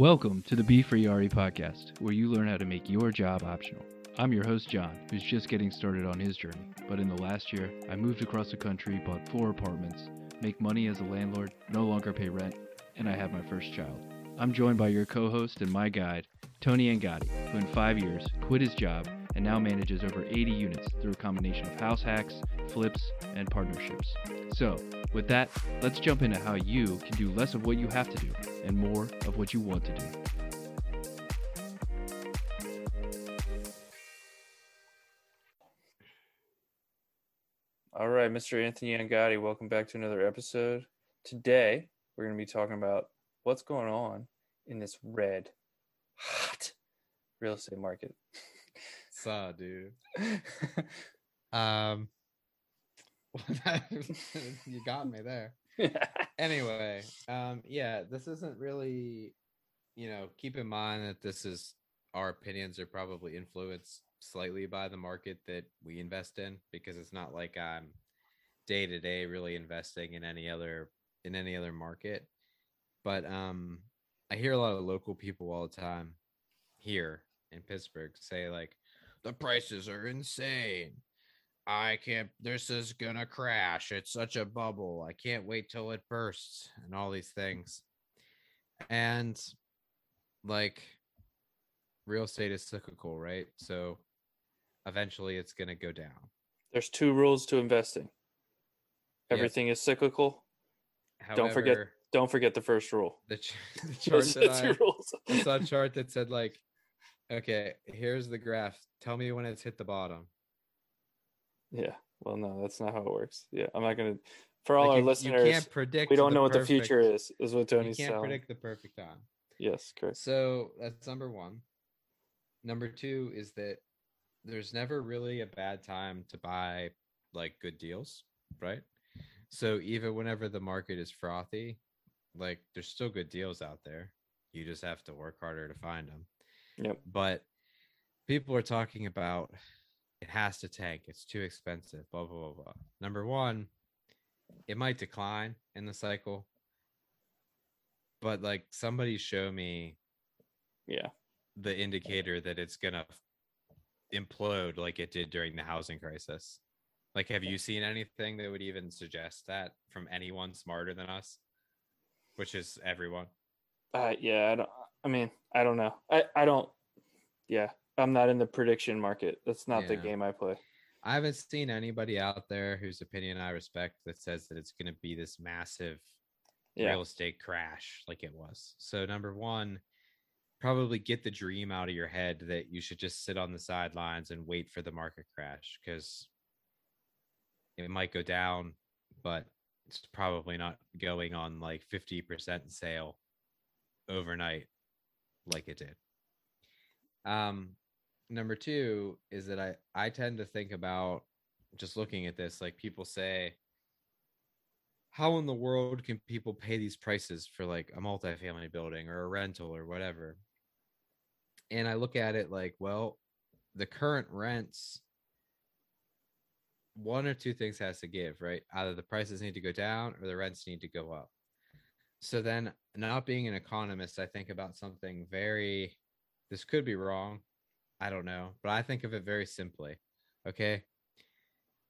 Welcome to the Be Free RE podcast, where you learn how to make your job optional. I'm your host, John, who's just getting started on his journey. But in the last year, I moved across the country, bought four apartments, make money as a landlord, no longer pay rent, and I have my first child. I'm joined by your co host and my guide, Tony Angadi, who in five years quit his job and now manages over 80 units through a combination of house hacks, flips, and partnerships. So, with that, let's jump into how you can do less of what you have to do and more of what you want to do. All right, Mr. Anthony Angadi, welcome back to another episode. Today, we're going to be talking about what's going on in this red, hot real estate market. Saw, dude. um, you got me there. anyway, um, yeah, this isn't really, you know, keep in mind that this is our opinions are probably influenced slightly by the market that we invest in because it's not like I'm day to day really investing in any other in any other market. But um I hear a lot of local people all the time here in Pittsburgh say like the prices are insane. I can't this is gonna crash. It's such a bubble. I can't wait till it bursts and all these things. And like real estate is cyclical, right? So eventually it's going to go down. There's two rules to investing. Everything yes. is cyclical. However, don't forget don't forget the first rule. The, ch- the chart that I, rules. I saw a chart that said like, okay, here's the graph. Tell me when it's hit the bottom. Yeah. Well, no, that's not how it works. Yeah, I'm not gonna. For all like our you, listeners, you can't predict. We don't know perfect, what the future is. Is what Tony's You can't predict the perfect time. Yes, correct. So that's number one. Number two is that there's never really a bad time to buy like good deals, right? So even whenever the market is frothy, like there's still good deals out there. You just have to work harder to find them. Yep. But people are talking about it has to tank. It's too expensive. Blah blah blah blah. Number one, it might decline in the cycle, but like somebody show me, yeah, the indicator that it's gonna implode like it did during the housing crisis. Like, have you seen anything that would even suggest that from anyone smarter than us, which is everyone? Uh, yeah, I don't. I mean, I don't know. I I don't. Yeah, I'm not in the prediction market. That's not yeah. the game I play. I haven't seen anybody out there whose opinion I respect that says that it's going to be this massive yeah. real estate crash like it was. So number one, probably get the dream out of your head that you should just sit on the sidelines and wait for the market crash because it might go down, but it's probably not going on like 50% sale overnight like it did. Um, number two is that I, I tend to think about just looking at this, like people say, how in the world can people pay these prices for like a multifamily building or a rental or whatever? and I look at it like, well, the current rents, one or two things has to give, right? Either the prices need to go down or the rents need to go up. So then, not being an economist, I think about something very, this could be wrong. I don't know, but I think of it very simply. Okay.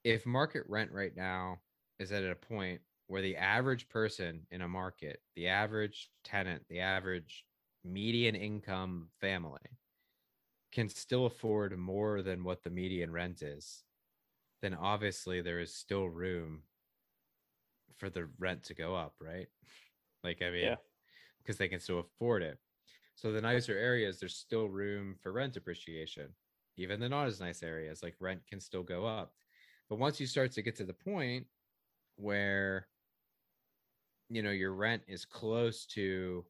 If market rent right now is at a point where the average person in a market, the average tenant, the average median income family can still afford more than what the median rent is, then obviously there is still room for the rent to go up, right? Like, I mean, because they can still afford it. So the nicer areas, there's still room for rent appreciation. Even the not as nice areas, like rent can still go up. But once you start to get to the point where, you know, your rent is close to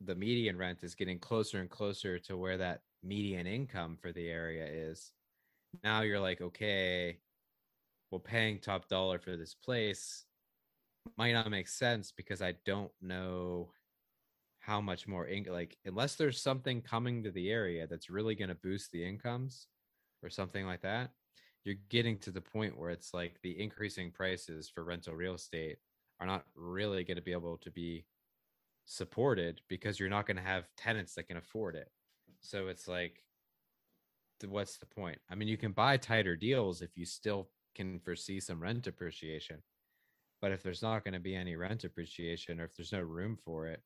the median rent is getting closer and closer to where that median income for the area is now you're like okay well paying top dollar for this place might not make sense because i don't know how much more ink like unless there's something coming to the area that's really going to boost the incomes or something like that you're getting to the point where it's like the increasing prices for rental real estate are not really going to be able to be supported because you're not going to have tenants that can afford it. So it's like, what's the point? I mean, you can buy tighter deals if you still can foresee some rent appreciation. But if there's not going to be any rent appreciation or if there's no room for it,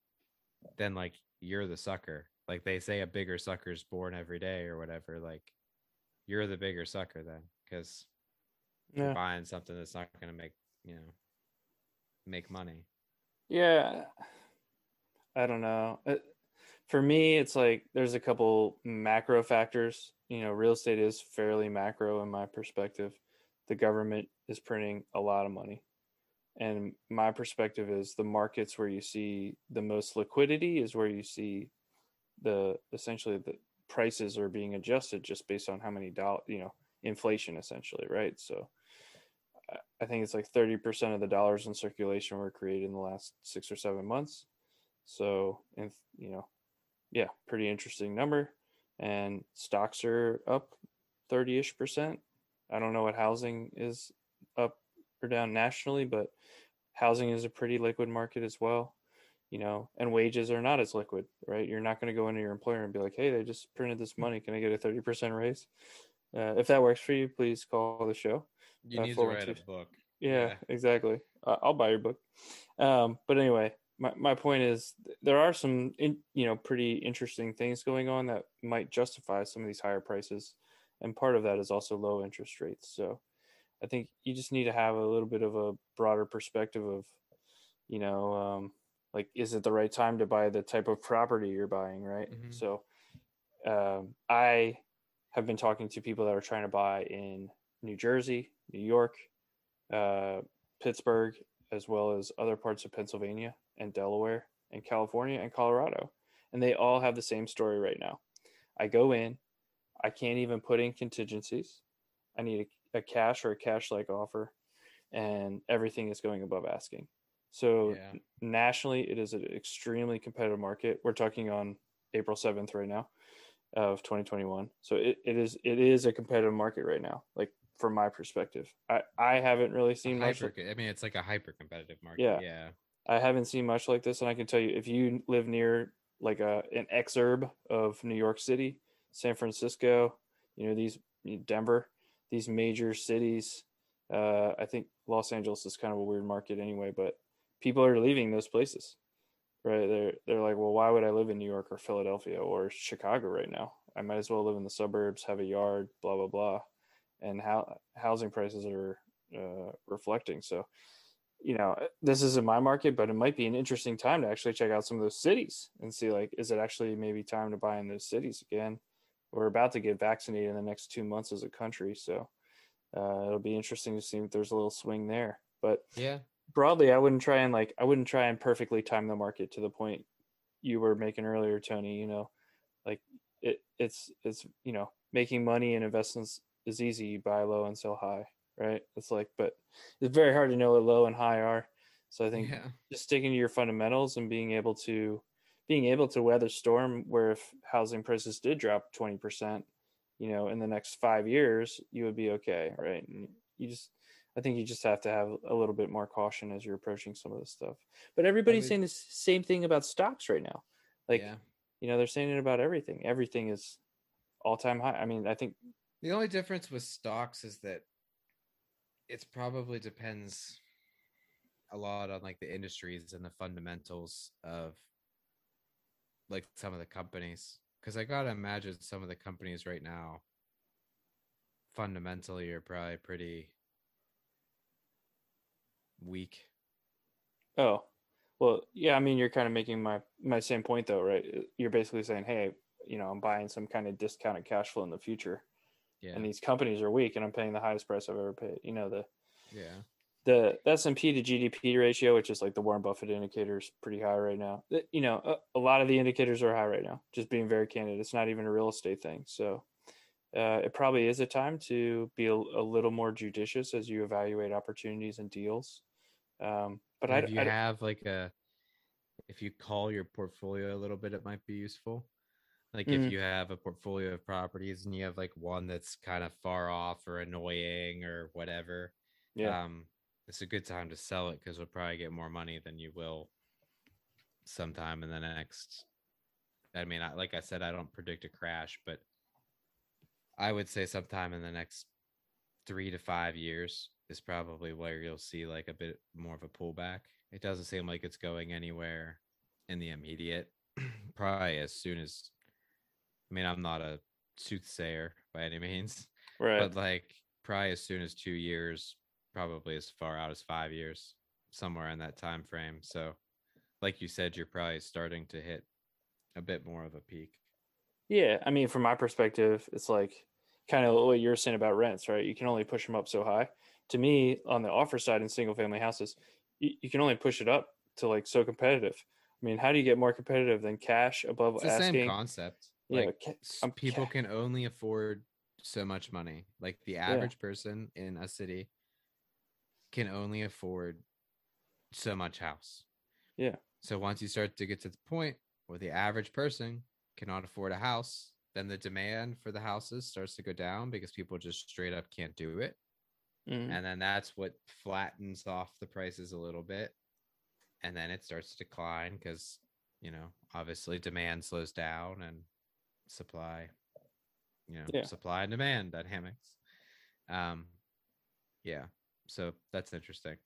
then like you're the sucker. Like they say, a bigger sucker's born every day or whatever. Like you're the bigger sucker then because you're buying something that's not going to make, you know, make money. Yeah. I don't know. It, for me, it's like there's a couple macro factors. You know, real estate is fairly macro in my perspective. The government is printing a lot of money. And my perspective is the markets where you see the most liquidity is where you see the essentially the prices are being adjusted just based on how many dollars, you know, inflation essentially, right? So I- I think it's like 30% of the dollars in circulation were created in the last six or seven months. So, and you know, yeah, pretty interesting number. And stocks are up 30 ish percent. I don't know what housing is up or down nationally, but housing is a pretty liquid market as well. You know, and wages are not as liquid, right? You're not going to go into your employer and be like, hey, they just printed this money. Can I get a 30% raise? Uh, if that works for you, please call the show. You Uh, need to write a book. Yeah, Yeah. exactly. Uh, I'll buy your book. Um, but anyway, my, my point is there are some in, you know pretty interesting things going on that might justify some of these higher prices, and part of that is also low interest rates. So I think you just need to have a little bit of a broader perspective of, you know, um, like is it the right time to buy the type of property you're buying, right? Mhm. So um, I have been talking to people that are trying to buy in New Jersey, New York, uh, Pittsburgh, as well as other parts of Pennsylvania and Delaware and California and Colorado. And they all have the same story right now. I go in, I can't even put in contingencies. I need a, a cash or a cash like offer, and everything is going above asking. So Yeah. nationally, it is an extremely competitive market. We're talking on April 7th right now of 2021. So it, it is it is a competitive market right now. Like from my perspective, I I haven't really seen much. Hyper, I mean, it's like a hyper competitive market. Yeah. Yeah. I haven't seen much like this, and I can tell you if you live near like a an exurb of New York City, San Francisco, you know these Denver, these major cities. Uh, I think Los Angeles is kind of a weird market anyway, but people are leaving those places, right? They're they're like, well, why would I live in New York or Philadelphia or Chicago right now? I might as well live in the suburbs, have a yard, blah blah blah, and how housing prices are uh, reflecting. So you know, this isn't my market, but it might be an interesting time to actually check out some of those cities and see like, is it actually maybe time to buy in those cities again? We're about to get vaccinated in the next two months as a country, so uh, it'll be interesting to see if there's a little swing there. But Yeah. broadly, I wouldn't try and like, I wouldn't try and perfectly time the market to the point you were making earlier, Tony. You know, like it, it's it's you know, making money in investments is easy. You buy low and sell high, right? It's like, but it's very hard to know what low and high are. So I think Yeah. just sticking to your fundamentals and being able to being able to weather storm where if housing prices did drop 20% you know in the next five years you would be okay right? And you just i think you just have to have a little bit more caution as you're approaching some of this stuff. But everybody's would- saying the same thing about stocks right now. Like yeah. you know they're saying it about everything. Everything is all-time high. I mean i think The only difference with stocks is that it's probably depends a lot on like the industries and the fundamentals of like some of the companies. Because I gotta imagine some of the companies right now fundamentally are probably pretty weak. Oh, well, yeah. I mean, you're kind of making my my same point though, right? Uh, you're basically saying, hey, you know, I'm buying some kind of discounted cash flow in the future, Yeah. and these companies are weak, and I'm paying the highest price I've ever paid. You know, the yeah. The S and P to GDP ratio, which is like the Warren Buffett indicator, is pretty high right now. You know, a, a lot of the indicators are high right now. Just being very candid, it's not even a real estate thing. So. Uh, it probably is a time to be a, a little more judicious as you evaluate opportunities and deals. Um, but I, if you I, have like a if you call your portfolio a little bit it might be useful like Mhm. if you have a portfolio of properties and you have like one that's kind of far off or annoying or whatever yeah. um it's a good time to sell it because you'll probably get more money than you will sometime in the next. I mean, I, like I said, I don't predict a crash, but I would say sometime in the next three to five years is probably where you'll see like a bit more of a pullback. It doesn't seem like it's going anywhere in the immediate. probably as soon as, I mean, I'm not a soothsayer by any means, Right. but like probably as soon as two years, probably as far out as five years, somewhere in that time frame. So, like you said, you're probably starting to hit a bit more of a peak. Yeah, I mean, from my perspective, it's like kind of what you're saying about rents, right? You can only push them up so high. To me, on the offer side in single family houses, you, you can only push it up to like so competitive. I mean, how do you get more competitive than cash above It's the asking? same concept. Yeah, Like ca- people ca- can only afford so much money. Like the average person in a city can only afford so much house. Yeah. So once you start to get to the point where the average person cannot afford a house, then the demand for the houses starts to go down because people just straight up can't do it. Mhm. And then that's what flattens off the prices a little bit. And then it starts to decline because, you know, obviously demand slows down and supply, you know, Yeah. supply and demand dynamics. Um, yeah. So that's interesting.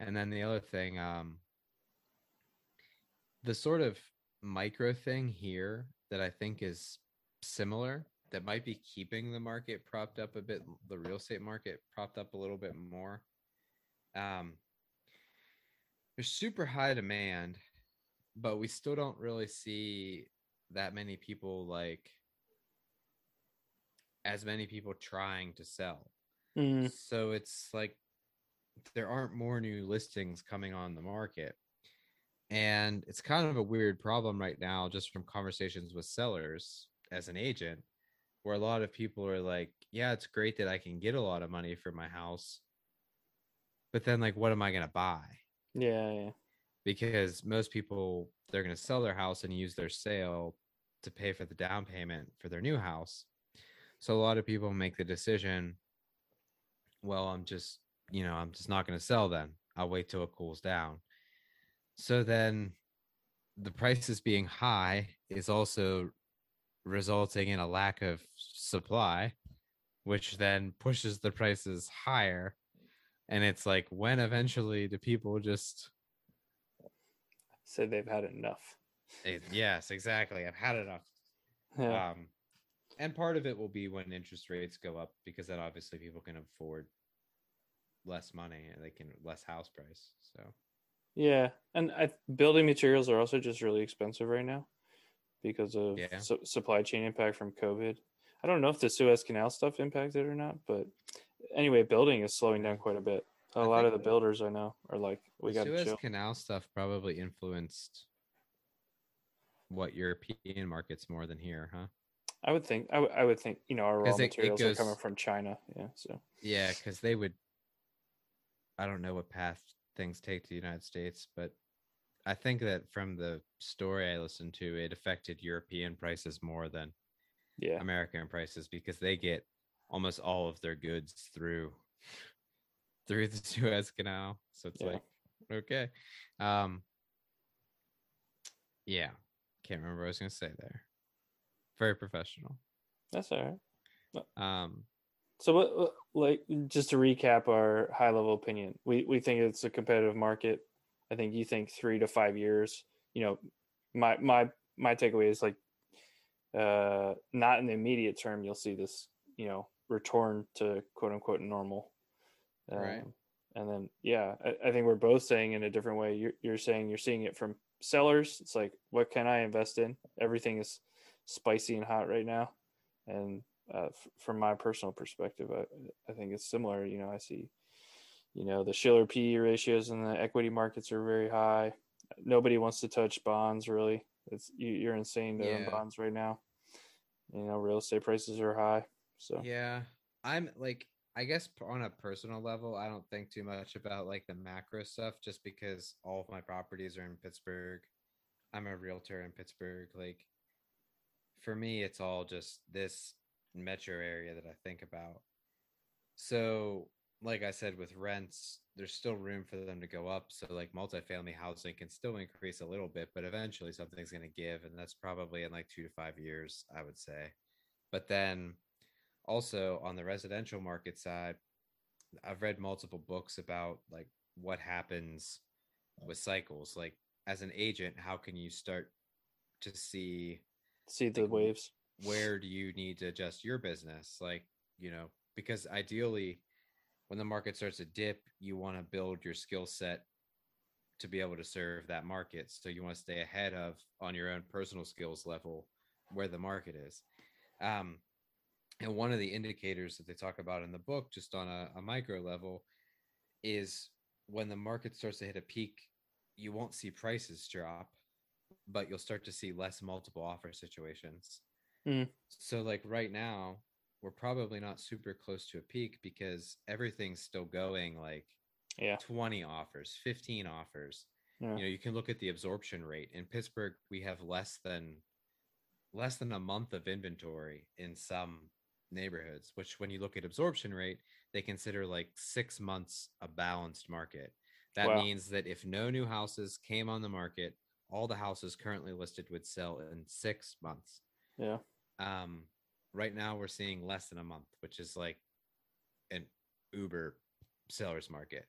And then the other thing, um, the sort of micro thing here that I think is similar that might be keeping the market propped up a bit, the real estate market propped up a little bit more. Um, there's super high demand, but we still don't really see that many people like as many people trying to sell. Mhm. So it's like there aren't more new listings coming on the market. And it's kind of a weird problem right now, just from conversations with sellers as an agent, where a lot of people are like, yeah, it's great that I can get a lot of money for my house. But then, like, what am I going to buy? Yeah, yeah. Because most people, they're going to sell their house and use their sale to pay for the down payment for their new house. So a lot of people make the decision, well, I'm just, you know, I'm just not going to sell then. I'll wait till it cools down. So then the prices being high is also resulting in a lack of supply, which then pushes the prices higher. And it's like, when eventually do people just, say they've had enough. eh, yes, exactly. I've had enough. Yeah. Um, and part of it will be when interest rates go up because then obviously people can afford less money and they can less house price. So Yeah, and I, building materials are also just really expensive right now because of Yeah. su- supply chain impact from COVID. I don't know if the Suez Canal stuff impacted or not, but anyway, building is slowing down quite a bit. A I lot of the builders I know are like, we got Suez chill. Canal stuff probably influenced what European markets more than here, huh? I would think, I, w- I would think, you know, our raw it- it materials are coming from China. Yeah, so Yeah, because they would. I don't know what path things take to the United States, but I think that from the story I listened to, it affected European prices more than yeah, American prices because they get almost all of their goods through through the Suez Canal. So it's Yeah. like okay. Um yeah. Can't remember what I was gonna say there. Very professional. that's all right. Um So, what, like, just to recap our high level opinion, we we think it's a competitive market. I think you think three to five years. You know, my my my takeaway is like, uh, not in the immediate term, you'll see this, you know, return to quote unquote normal. Right. Um, And then, yeah, I, I think we're both saying in a different way. You're you're saying you're seeing it from sellers. It's like, what can I invest in? Everything is spicy and hot right now, and uh, f- from my personal perspective, I, I think it's similar. You know, I see, you know, the Shiller PE ratios in the equity markets are very high. Nobody wants to touch bonds really. It's you, you're insane to own bonds right now. You know, real estate prices are high. So Yeah, I'm like, I guess on a personal level, I don't think too much about like the macro stuff just because all of my properties are in Pittsburgh. I'm a realtor in Pittsburgh. Like, for me, it's all just this metro area that I think about. So, like I said, with rents, there's still room for them to go up. So like multifamily housing can still increase a little bit, but eventually something's going to give, and that's probably in like two to five years, I would say. But then also on the residential market side, I've read multiple books about like what happens with cycles. Like as an agent, how can you start to see See the Like, waves. Where do you need to adjust your business? Like, you know, because ideally when the market starts to dip, you want to build your skill set to be able to serve that market. So you want to stay ahead of on your own personal skills level where the market is. Um, and one of the indicators that they talk about in the book, just on a, a micro level, is when the market starts to hit a peak, you won't see prices drop, but you'll start to see less multiple offer situations. Mm. So, like right now, we're probably not super close to a peak because everything's still going like Yeah. 20 offers, 15 offers. Yeah. You know, you can look at the absorption rate. In Pittsburgh, we have less than less than a month of inventory in some neighborhoods, which when you look at absorption rate, they consider like 6 months a balanced market. That Wow. means that if no new houses came on the market, all the houses currently listed would sell in 6 months. Yeah. Um right now we're seeing less than a month, which is like an uber seller's market.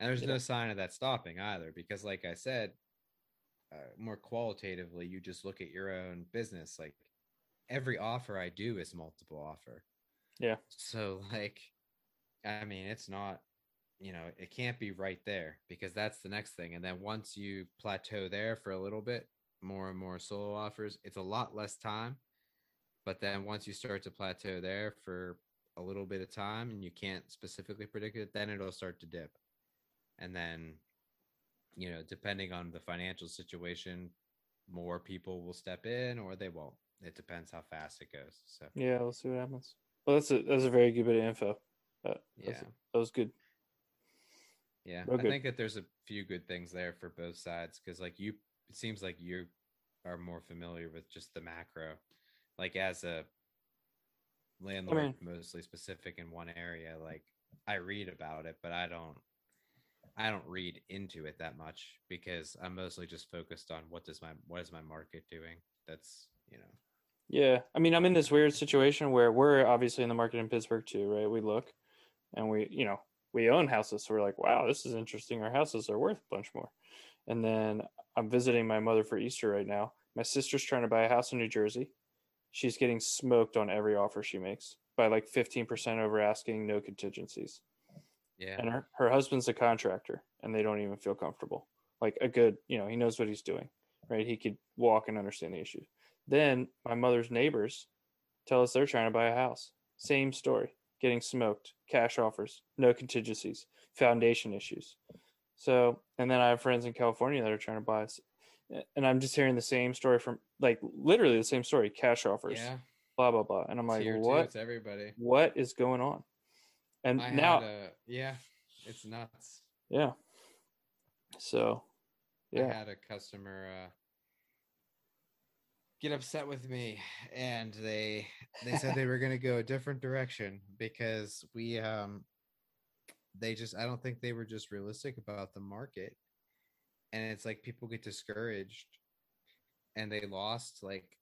And there's Yeah. no sign of that stopping either, because, like I said, uh, more qualitatively, you just look at your own business. Like every offer I do is multiple offer. Yeah. So, like, I mean, it's not, you know, it can't be right there because that's the next thing. And then once you plateau there for a little bit, more and more solo offers, it's a lot less time. But then once you start to plateau there for a little bit of time and you can't specifically predict it, then it'll start to dip. And then, you know, depending on the financial situation, more people will step in or they won't. It depends how fast it goes. So, Yeah. we'll see what happens. Well, that's a that's a very good bit of info. Uh, yeah. that was good. Yeah, Real I good. think that there's a few good things there for both sides because, like, you, it seems like you are more familiar with just the macro, like as a landlord, mostly specific in one area. Like, I read about it, but I don't, I don't read into it that much because I'm mostly just focused on what does my what is my market doing. That's you know, Yeah. I mean, I'm in this weird situation where we're obviously in the market in Pittsburgh too, right? We look and we, you know, we own houses. So we're like, wow, this is interesting. Our houses are worth a bunch more. And then I'm visiting my mother for Easter right now. My sister's trying to buy a house in New Jersey. She's getting smoked on every offer she makes by like 15% over asking, no contingencies. yeah, And her, her husband's a contractor and they don't even feel comfortable. Like a good, you know, he knows what he's doing, right? He could walk and understand the issue. Then my mother's neighbors tell us they're trying to buy a house. Same story, getting smoked, cash offers, no contingencies, foundation issues. So, and then I have friends in California that are trying to buy us. And I'm just hearing the same story from like literally the same story, cash offers, yeah. blah, blah, blah. And I'm like, Tier two, what? it's everybody. What is going on? And I now, a, yeah, it's nuts. yeah. So, yeah. I had a customer uh, get upset with me, and they they said they were going to go a different direction because we um they just I don't think they were just realistic about the market, and it's like people get discouraged, and they lost like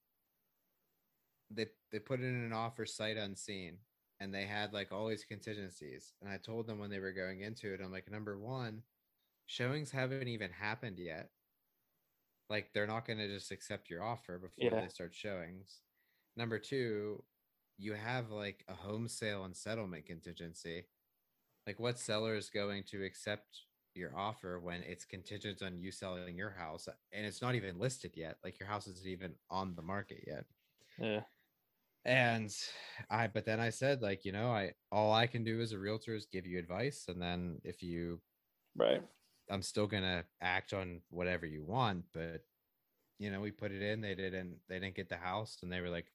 they they put in an offer sight unseen and they had like all these contingencies. And i told them when they were going into it i'm like number one showings haven't even happened yet. Like they're not going to just accept your offer before Yeah. they start showings. Number two you have like a home sale and settlement contingency. Like what seller is going to accept your offer when it's contingent on you selling your house and it's not even listed yet like your house isn't even on the market yet Yeah. and i but then i said like you know i all i can do as a realtor is give you advice and then if you Right. i'm still gonna act on whatever you want but you know we put it in they didn't they didn't get the house and they were like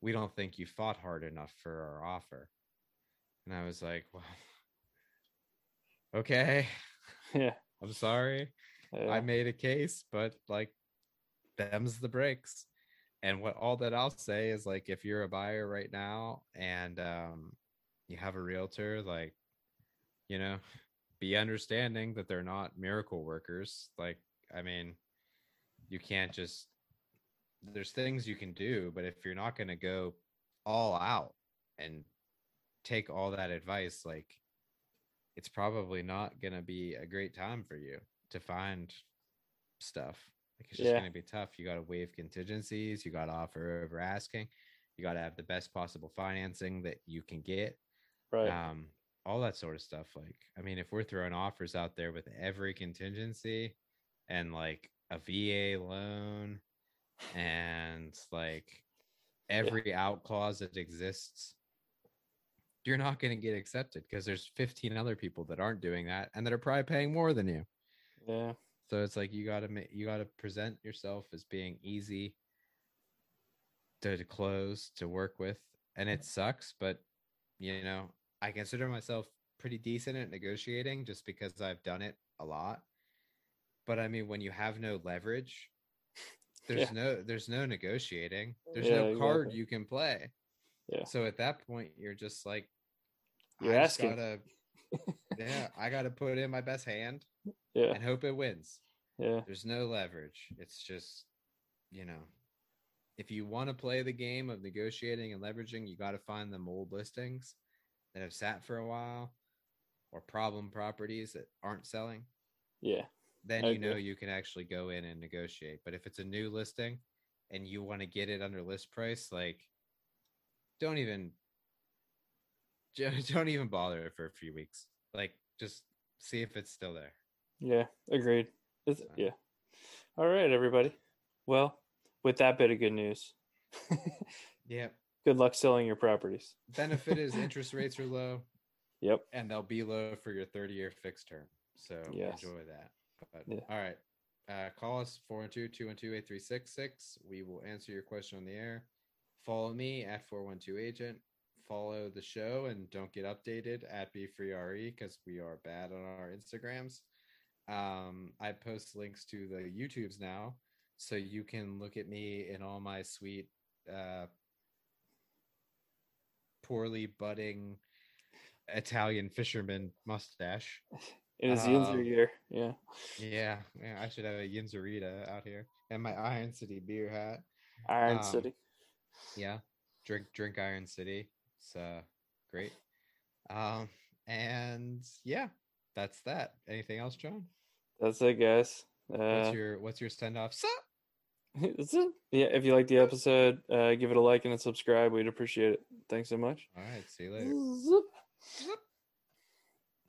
we don't think you fought hard enough for our offer and i was like well okay Yeah. i'm sorry yeah. I made a case, but like them's the breaks. And what all that I'll say is like if you're a buyer right now and um you have a realtor, like you know, be understanding that they're not miracle workers. Like, I mean, you can't just there's things you can do, but if you're not going to go all out and take all that advice, like it's probably not going to be a great time for you to find stuff. Like it's just Yeah. going to be tough. You got to waive contingencies, you got to offer over asking, you got to have the best possible financing that you can get. Right. Um all that sort of stuff like I mean if we're throwing offers out there with every contingency and like a VA loan and like every out clause that exists you're not going to get accepted because there's 15 other people that aren't doing that and that are probably paying more than you yeah. so it's like you got to make you got to present yourself as being easy to, to close to work with and it sucks but you know i consider myself pretty decent at negotiating just because i've done it a lot but i mean when you have no leverage there's Yeah. no there's no negotiating there's Yeah, no card exactly. you can play Yeah. so at that point you're just like You're I asking. gotta yeah i gotta put in my best hand Yeah. and hope it wins Yeah. there's no leverage. It's just, you know, if you want to play the game of negotiating and leveraging, you got to find them old listings that have sat for a while or problem properties that aren't selling. Yeah. Then you know you can actually go in and negotiate. But if it's a new listing and you want to get it under list price, like don't even don't even bother it for a few weeks. Like just see if it's still there. Yeah. Agreed. It's, yeah. All right, everybody. Well, with that bit of good news, Yeah. good luck selling your properties. Benefit is interest rates are low. Yep. and they'll be low for your 30 year fixed term. So Yes. enjoy that. But Yeah. all right. Uh, call us 412 212 8366. We will answer your question on the air. Follow me at 412 Agent. Follow the show and don't get updated at Be Free RE because we are bad on our Instagrams. Um, I post links to the YouTubes now so you can look at me in all my sweet, uh, poorly budding Italian fisherman mustache. It is Um, year. Yeah. Yeah, yeah, I should have a Yinzerita out here and my Iron City beer hat. Iron um, City. Yeah, drink drink Iron City. It's uh great. Um, and yeah, that's that. Anything else, John? That's it, guys. Uh, What's your what's your send off? That's it. Yeah. If you like the episode, uh, give it a like and a subscribe. We'd appreciate it. Thanks so much. All right, see you later.